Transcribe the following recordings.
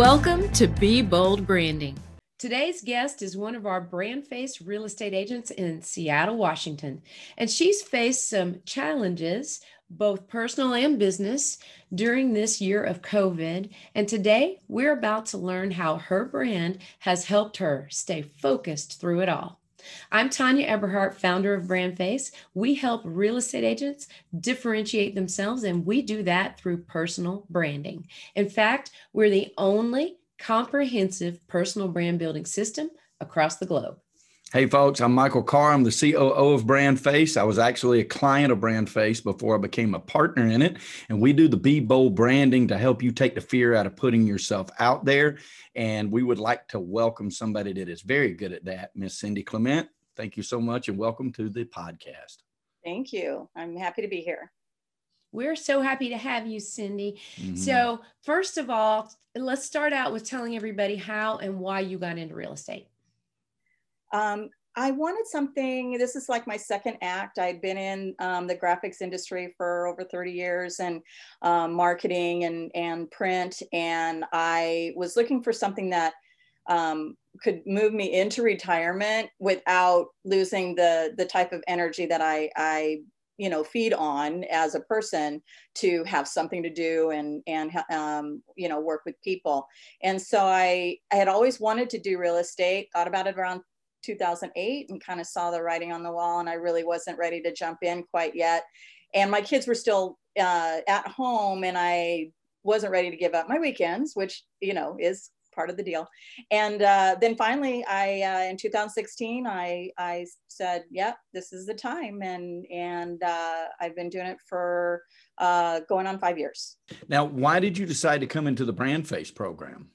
Welcome to Be Bold Branding. Today's guest is one of our brand face real estate agents in Seattle, Washington, and she's faced some challenges, both personal and business, during this year of COVID. And today we're about to learn how her brand has helped her stay focused through it all. I'm Tanya Eberhardt, founder of BrandFace. We help real estate agents differentiate themselves, and we do that through personal branding. In fact, we're the only comprehensive personal brand building system across the globe. Hey, folks, I'm Michael Carr. I'm the COO of Brand Face. I was actually a client of Brand Face before I became a partner in it. And we do the Be Bold branding to help you take the fear out of putting yourself out there. And we would like to welcome somebody that is very good at that, Miss Cindy Clement. Thank you so much and welcome to the podcast. Thank you. I'm happy to be here. We're so happy to have you, Cindy. Mm-hmm. So, first of all, let's start out with telling everybody how and why you got into real estate. Um, I wanted something, this is like my second act. I'd been in um, the graphics industry for over 30 years and um, marketing and, and print. And I was looking for something that um, could move me into retirement without losing the, the type of energy that I, I you know feed on as a person to have something to do and and um, you know work with people and so i i had always wanted to do real estate thought about it around 2008 and kind of saw the writing on the wall and i really wasn't ready to jump in quite yet and my kids were still uh, at home and i wasn't ready to give up my weekends which you know is part of the deal. And uh, then finally, I uh, in 2016, I I said, "Yep, this is the time," and and uh, I've been doing it for uh, going on five years. Now, why did you decide to come into the Brand Face program?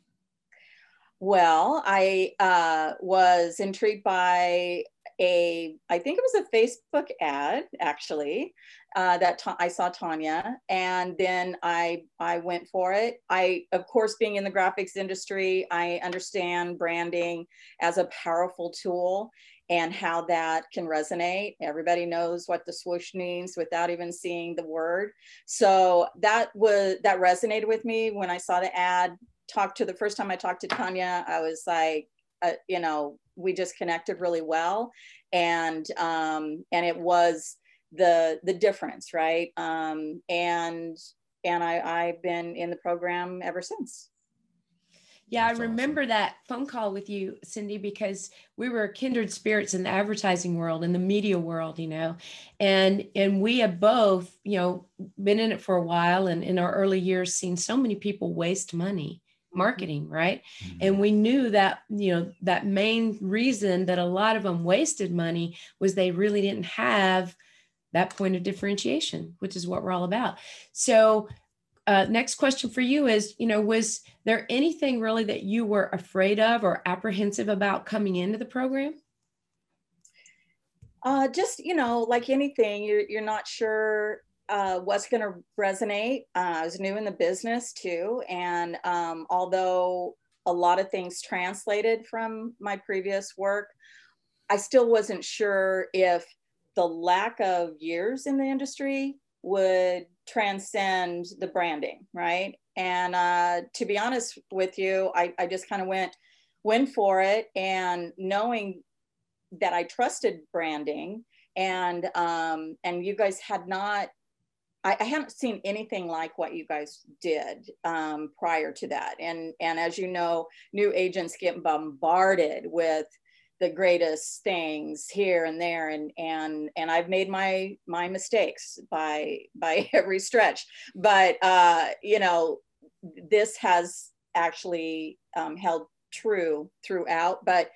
Well, I uh, was intrigued by a i think it was a facebook ad actually uh, that ta- i saw tanya and then i i went for it. I of course being in the graphics industry i understand branding as a powerful tool and how that can resonate. Everybody knows what the swoosh means without even seeing the word. So that was that resonated with me when i saw the ad talked to the first time i talked to tanya i was like uh, you know we just connected really well and um, and it was the the difference right um, and and I, I've been in the program ever since. Yeah, That's I remember awesome. that phone call with you, Cindy, because we were kindred spirits in the advertising world, in the media world, you know, and and we have both, you know, been in it for a while, and in our early years, seen so many people waste money, marketing right? Mm-hmm. and we knew that you know that main reason that a lot of them wasted money was they really didn't have that point of differentiation which is what we're all about. So uh, next question for you is you know was there anything really that you were afraid of or apprehensive about coming into the program? Uh, just you know like anything you're, you're not sure uh, what's going to resonate. Uh, I was new in the business too. And um, although a lot of things translated from my previous work, I still wasn't sure if the lack of years in the industry would transcend the branding, right? And uh, to be honest with you, I, I just kind of went went for it, and knowing that I trusted branding, and um, and you guys had not I, I haven't seen anything like what you guys did um, prior to that. And, and as you know, new agents get bombarded with the greatest things here and there. And and and I've made my my mistakes by by every stretch. But uh you know this has actually um, held true throughout. But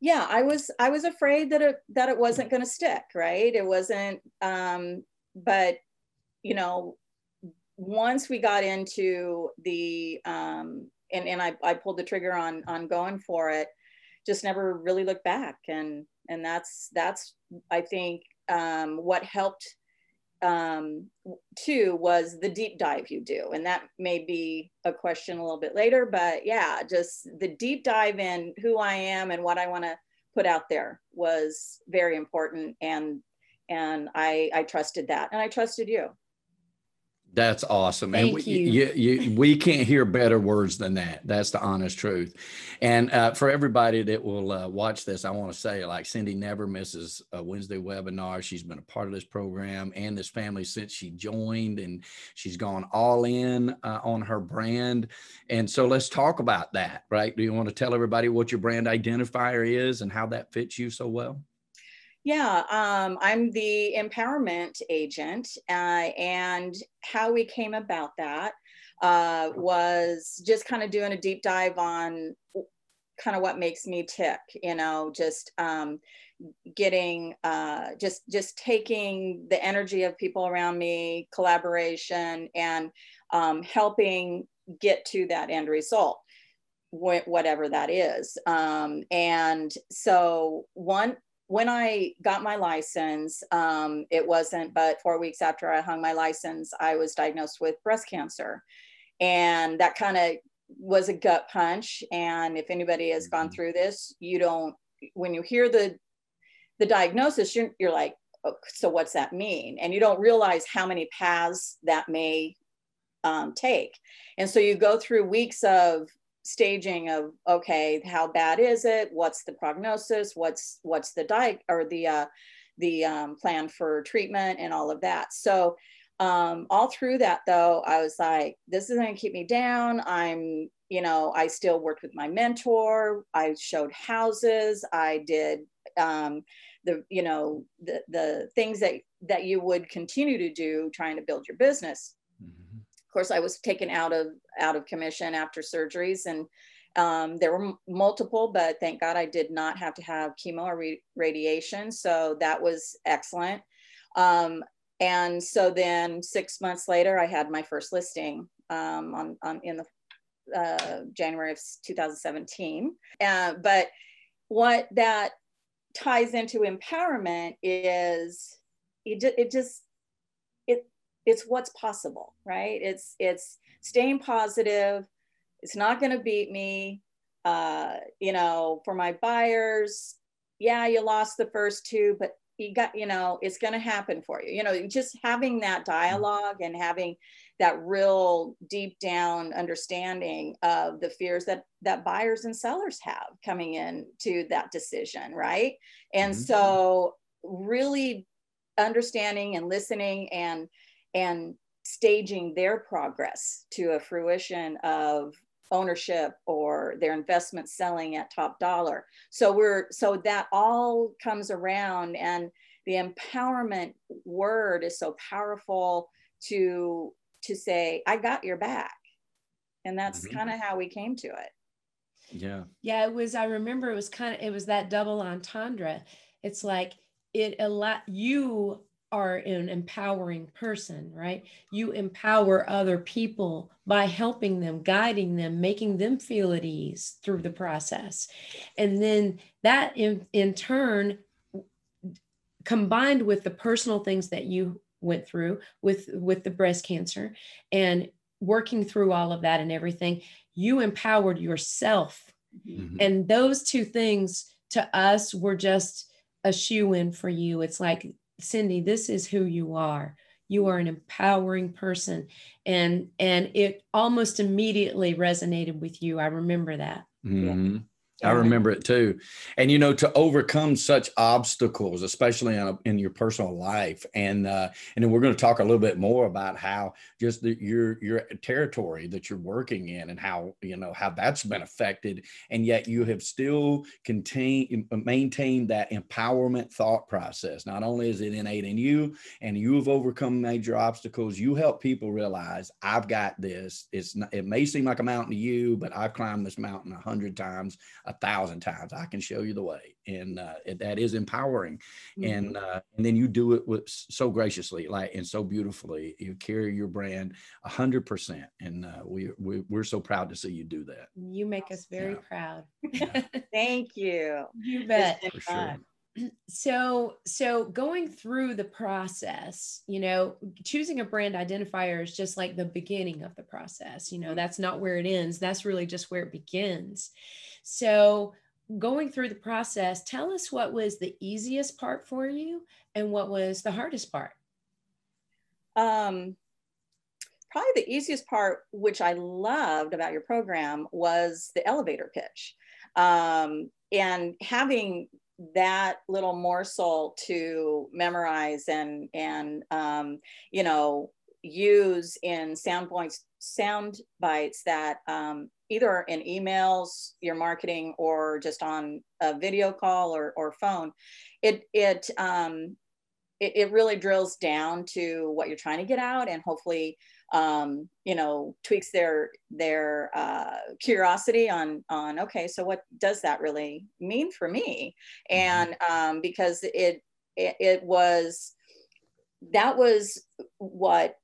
yeah I was I was afraid that it that it wasn't going to stick right? It wasn't um but you know, once we got into the, um, and, and I, I pulled the trigger on, on going for it, just never really looked back. And, and that's, that's, I think, um, what helped um, too was the deep dive you do. And that may be a question a little bit later, but yeah, just the deep dive in who I am and what I want to put out there was very important. And, and I, I trusted that and I trusted you. That's awesome. Thank and we, you. You, you, we can't hear better words than that. That's the honest truth. And uh, for everybody that will uh, watch this, I want to say, like Cindy never misses a Wednesday webinar. She's been a part of this program and this family since she joined, and she's gone all in uh, on her brand. And so let's talk about that, right? Do you want to tell everybody what your brand identifier is and how that fits you so well? Yeah, um, I'm the empowerment agent, uh, and how we came about that uh, was just kind of doing a deep dive on kind of what makes me tick. You know, just um, getting, uh, just just taking the energy of people around me, collaboration, and um, helping get to that end result whatever that is. Um, and so one when I got my license, um, it wasn't but four weeks after I hung my license, I was diagnosed with breast cancer. And that kind of was a gut punch. And if anybody has gone mm-hmm. through this, you don't, when you hear the, the diagnosis, you're, you're like, oh, so what's that mean? And you don't realize how many paths that may um, take. And so you go through weeks of staging of okay how bad is it? What's the prognosis? What's what's the diet or the uh, the um, plan for treatment and all of that. So um, all through that though i was like this isn't going to keep me down. I'm you know i still worked with my mentor. I showed houses. I did um, the you know the the things that that you would continue to do trying to build your business course, I was taken out of out of commission after surgeries, and um, there were multiple, but thank God I did not have to have chemo or re- radiation, so that was excellent. Um, and so then six months later, I had my first listing um, on, on in the uh, January of 2017. Uh, but what that ties into empowerment is it, it just it's what's possible, right? It's it's staying positive. It's not going to beat me. Uh, you know, for my buyers, yeah, you lost the first two, but you got, you know, it's going to happen for you. You know, just having that dialogue and having that real deep down understanding of the fears that that buyers and sellers have coming in to that decision, right? And mm-hmm. so really understanding and listening and and staging their progress to a fruition of ownership or their investment selling at top dollar. So we're so that all comes around and the empowerment word is so powerful to to say i got your back. And that's mm-hmm. kind of how we came to it. Yeah. Yeah it was i remember it was kind of it was that double entendre. It's like it a lot you are an empowering person, right? You empower other people by helping them, guiding them, making them feel at ease through the process. And then that in, in turn, combined with the personal things that you went through with with the breast cancer and working through all of that and everything, you empowered yourself. Mm-hmm. And those two things to us were just a shoe in for you. It's like Cindy, this is who you are. You are an empowering person. And and it almost immediately resonated with you. I remember that. Mm-hmm. Yeah. I remember it too. And you know, to overcome such obstacles, especially in, a, in your personal life, and uh, and then we're going to talk a little bit more about how just the, your your territory that you're working in, and how you know how that's been affected, and yet you have still contain maintained that empowerment thought process. Not only is it innate in you, and you have overcome major obstacles, you help people realize I've got this. It's not, it may seem like a mountain to you, but I've climbed this mountain a hundred times a thousand times. I can show you the way, and uh, it, that is empowering. Mm-hmm. And uh, and then you do it with so graciously, like and so beautifully. You carry your brand a hundred percent, and uh, we, we we're so proud to see you do that. You make us very yeah. proud. Yeah. Thank you. You bet. For sure so so going through the process you know choosing a brand identifier is just like the beginning of the process you know that's not where it ends that's really just where it begins. So going through the process tell us what was the easiest part for you and what was the hardest part? Um probably the easiest part, which I loved about your program, was the elevator pitch. Um, and having that little morsel to memorize and and um, you know use in sound points sound bites that um, either in emails your marketing or just on a video call or, or phone it it um, it, it really drills down to what you're trying to get out and hopefully um, you know tweaks their their uh, curiosity on on okay so what does that really mean for me mm-hmm. and um, because it, it it was that was what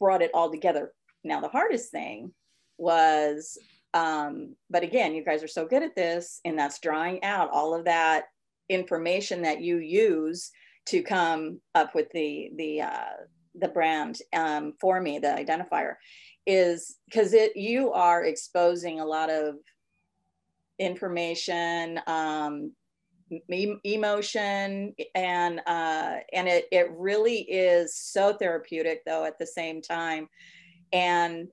brought it all together now the hardest thing was um, but again you guys are so good at this and that's drawing out all of that information that you use to come up with the the uh, the brand um, for me, the identifier, is because it you are exposing a lot of information, um, emotion, and uh, and it it really is so therapeutic though at the same time, and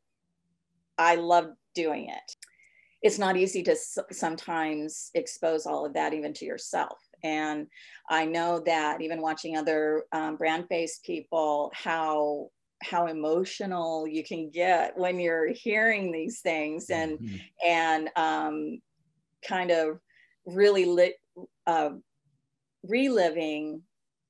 I love doing it. It's not easy to sometimes expose all of that even to yourself and I know that even watching other um, Brand Face people, how how emotional you can get when you're hearing these things and mm-hmm. and um, kind of really lit, uh, reliving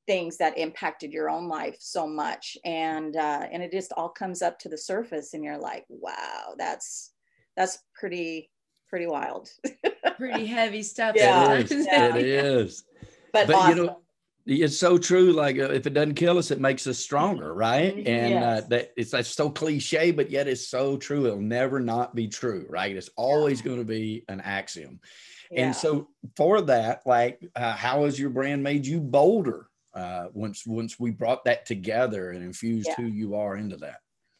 things that impacted your own life so much and uh, and it just all comes up to the surface and you're like wow that's that's pretty pretty wild pretty heavy stuff. Yeah, it is. Yeah. It is. But, but awesome. you know, it's so true. Like uh, if it doesn't kill us, it makes us stronger, right? Mm-hmm. And uh, yes. uh, that it's that's so cliche, but yet it's so true. It'll never not be true, right? It's always yeah. going to be an axiom. Yeah. And so for that, like, uh, how has your brand made you bolder uh, once once we brought that together and infused yeah. who you are into that?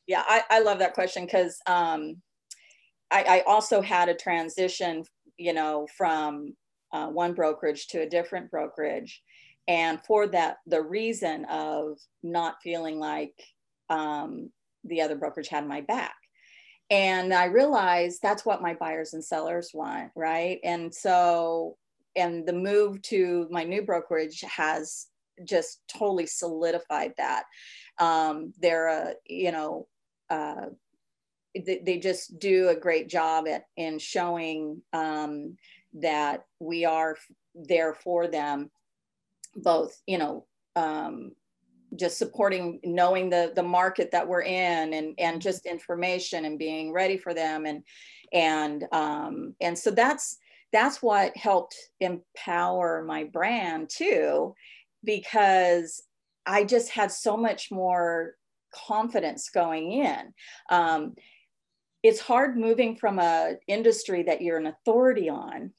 Yeah, I, I love that question because um, I, I also had a transition you know, from uh, one brokerage to a different brokerage. And for that, the reason of not feeling like um, the other brokerage had my back. And I realized that's what my buyers and sellers want, right? And so, and the move to my new brokerage has just totally solidified that. Um, they're a, you know, uh, they just do a great job at in showing um, that we are there for them both you know um, just supporting knowing the the market that we're in and and just information and being ready for them and and um, and so that's that's what helped empower my brand too because i just had so much more confidence going in. Um, it's hard moving from a industry that you're an authority on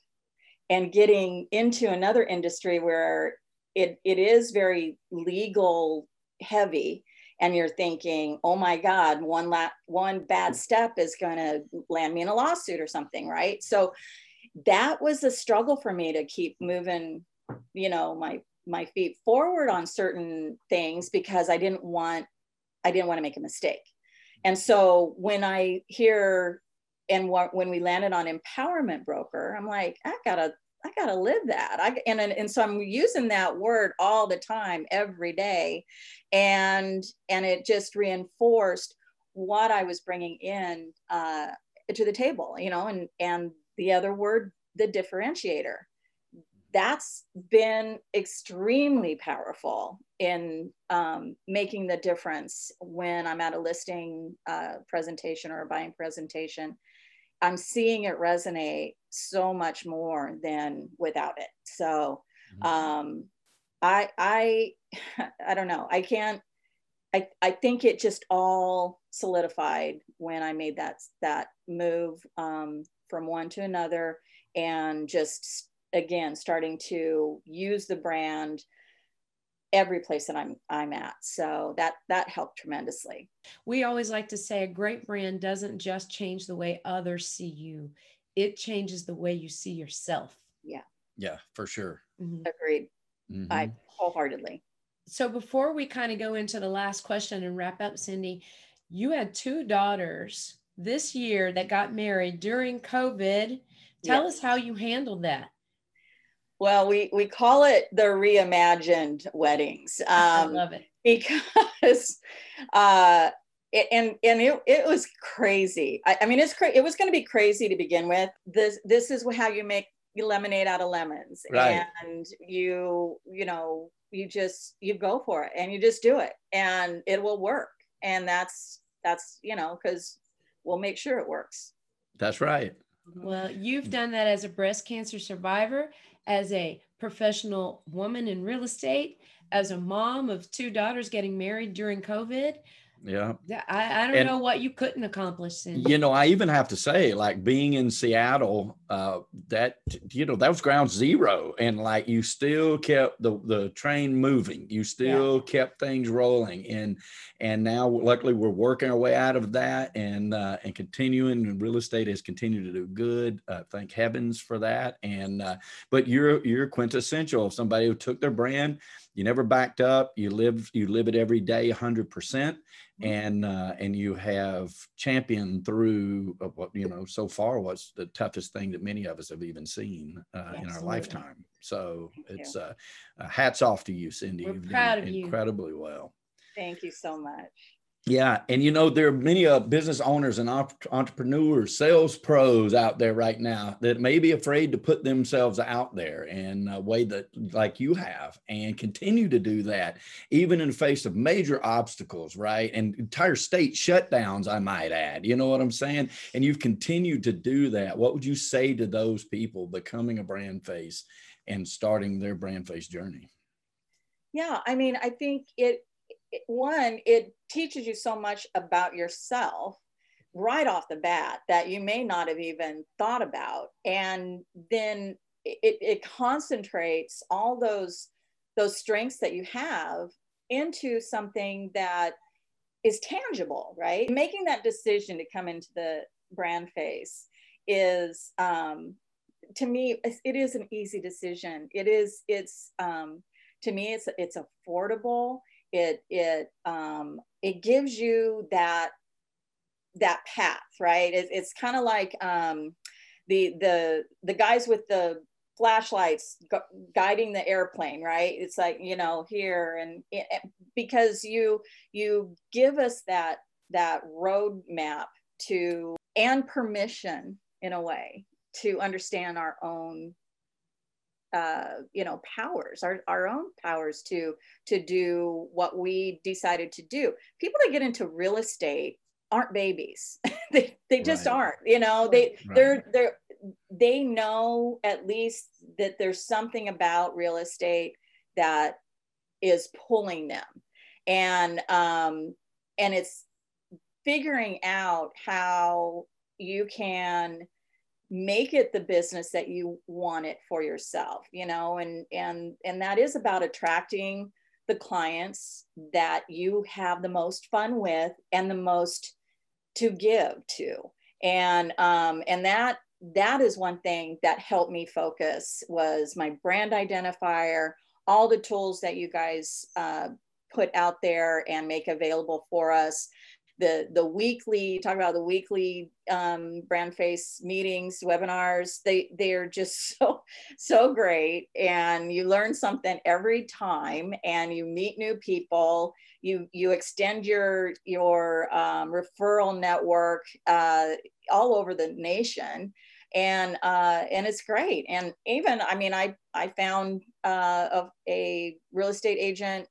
and getting into another industry where it, it is very legal heavy and you're thinking oh my god one la- one bad step is going to land me in a lawsuit or something right? So that was a struggle for me to keep moving you know my my feet forward on certain things because i didn't want i didn't want to make a mistake and so when I hear and when we landed on empowerment broker, I'm like, I gotta, I gotta live that. I and and so I'm using that word all the time, every day, and and it just reinforced what I was bringing in uh, to the table, you know, and and the other word, the differentiator that's been extremely powerful in um, making the difference when I'm at a listing uh, presentation or a buying presentation. I'm seeing it resonate so much more than without it. So mm-hmm. um, I I I don't know. I can't. I I think it just all solidified when I made that that move um, from one to another and just again starting to use the brand every place that I'm I'm at. So that that helped tremendously. We always like to say a great brand doesn't just change the way others see you. It changes the way you see yourself. Yeah. Yeah, for sure. Mm-hmm. Agreed. Mm-hmm. I wholeheartedly. So before we kind of go into the last question and wrap up, Cindy, you had two daughters this year that got married during COVID. Tell yes. us how you handled that. Well, we we call it the reimagined weddings. Um, I love it because, uh, it, and and it, it was crazy. I, I mean, it's crazy. It was going to be crazy to begin with. This this is how you make lemonade out of lemons, right. and you you know you just you go for it and you just do it, and it will work. And that's that's you know because we'll make sure it works. That's right. Well, you've done that as a breast cancer survivor as a professional woman in real estate, as a mom of two daughters getting married during COVID. Yeah. I, I don't and, know what you couldn't accomplish. You know, I even have to say, like being in Seattle, uh, that, you know, that was ground zero. And like you still kept the, the train moving. You still yeah. kept things rolling. And, and now luckily we're working our way out of that and, uh, and continuing and real estate has continued to do good. Uh, thank heavens for that. And, uh, but you're, you're quintessential somebody who took their brand, you never backed up you live you live it every day 100% mm-hmm. and uh, and you have championed through what you know so far was the toughest thing that many of us have even seen uh, in our lifetime so Thank it's uh, uh, hats off to you cindy We're You've proud of incredibly you. well Thank you so much. Yeah, and you know there are many uh, business owners and entrepreneurs, sales pros out there right now that may be afraid to put themselves out there in a way that, like you have, and continue to do that, even in the face of major obstacles, right? And entire state shutdowns, I might add. You know what I'm saying? And you've continued to do that. What would you say to those people becoming a brand face and starting their brand face journey? Yeah, I mean, I think it one, it teaches you so much about yourself right off the bat that you may not have even thought about. And then it, it concentrates all those those strengths that you have into something that is tangible, right? Making that decision to come into the brand face is um, to me it is an easy decision. It is it's um, to me it's it's affordable it it um, it gives you that that path right? It, it's kind of like um, the the the guys with the flashlights gu- guiding the airplane right? It's like you know here and it, because you you give us that that roadmap to and permission in a way to understand our own uh, you know powers our, our own powers to to do what we decided to do people that get into real estate aren't babies they, they just right. aren't you know they right. they're they're they know at least that there's something about real estate that is pulling them and um and it's figuring out how you can make it the business that you want it for yourself you know and and and that is about attracting the clients that you have the most fun with and the most to give to. And um and that that is one thing that helped me focus was my brand identifier all the tools that you guys uh, put out there and make available for us the the weekly talk about the weekly um, brand face meetings webinars. They they are just so so great. And you learn something every time and you meet new people. You you extend your your um, referral network uh, all over the nation. And uh, and it's great. And even i mean i i found uh, a, a real estate agent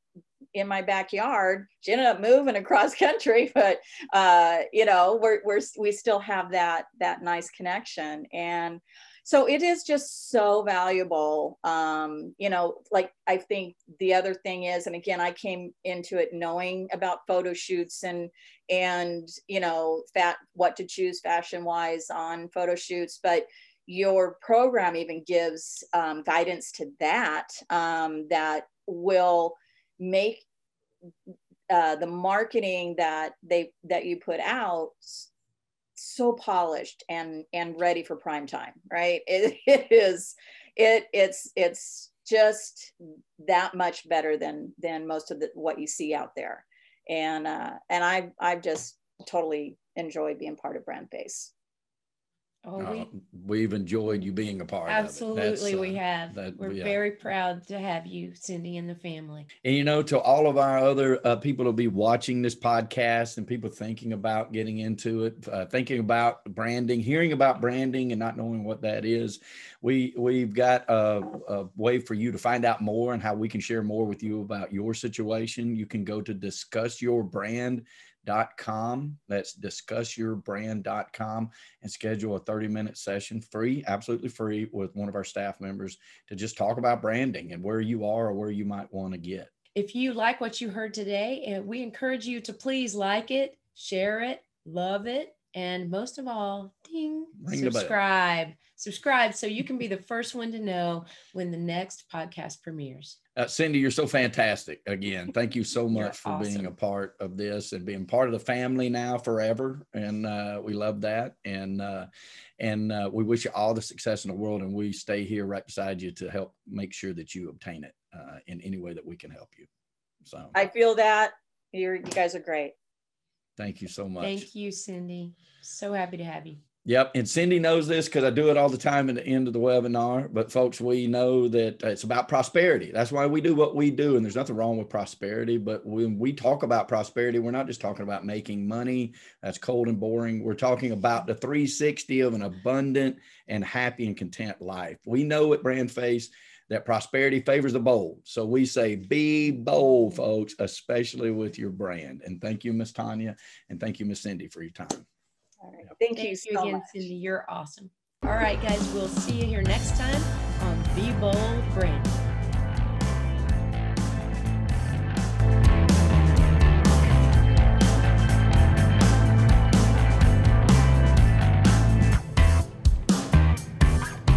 in my backyard. She ended up moving across country, but uh, you know, we're, we're we still have that that nice connection, and so it is just so valuable. Um, you know, like I think the other thing is, and again, I came into it knowing about photo shoots and and you know, fat what to choose fashion wise on photo shoots, but your program even gives um, guidance to that um, that will make uh, the marketing that they that you put out so polished and and ready for prime time right it, it is it it's it's just that much better than than most of the what you see out there and uh and i i've just totally enjoyed being part of Brand Face. Oh, we, uh, we've enjoyed you being a part absolutely we uh, have. that, we're yeah. very proud to have you cindy and the family. And you know to all of our other uh, people to be watching this podcast and people thinking about getting into it uh, thinking about branding hearing about branding and not knowing what that is we we've got a, a way for you to find out more and how we can share more with you about your situation. You can go to discuss your brand com. That's discussyourbrand.com and schedule a 30 minute session free, absolutely free with one of our staff members to just talk about branding and where you are or where you might want to get. If you like what you heard today, and we encourage you to please like it, share it, love it, and most of all, ding, Ring subscribe. Subscribe so you can be the first one to know when the next podcast premieres. Uh, Cindy, you're so fantastic. Again, thank you so much for awesome. being a part of this and being part of the family now forever. And uh, we love that. And uh, and uh, we wish you all the success in the world. And we stay here right beside you to help make sure that you obtain it uh, in any way that we can help you. So I feel that you're you guys are great. Thank you so much. Thank you, Cindy. So happy to have you. Yep. And Cindy knows this because I do it all the time at the end of the webinar. But folks, we know that it's about prosperity. That's why we do what we do. And there's nothing wrong with prosperity. But when we talk about prosperity, we're not just talking about making money. That's cold and boring. We're talking about the 360 of an abundant and happy and content life. We know at Brand Face that prosperity favors the bold. So we say, be bold, folks, especially with your brand. And thank you, Miss Tanya. And thank you, Miss Cindy, for your time. All right. Thank, Thank you, you so again, much. Cindy. You're awesome. All right, guys, we'll see you here next time on Be Bold Brand.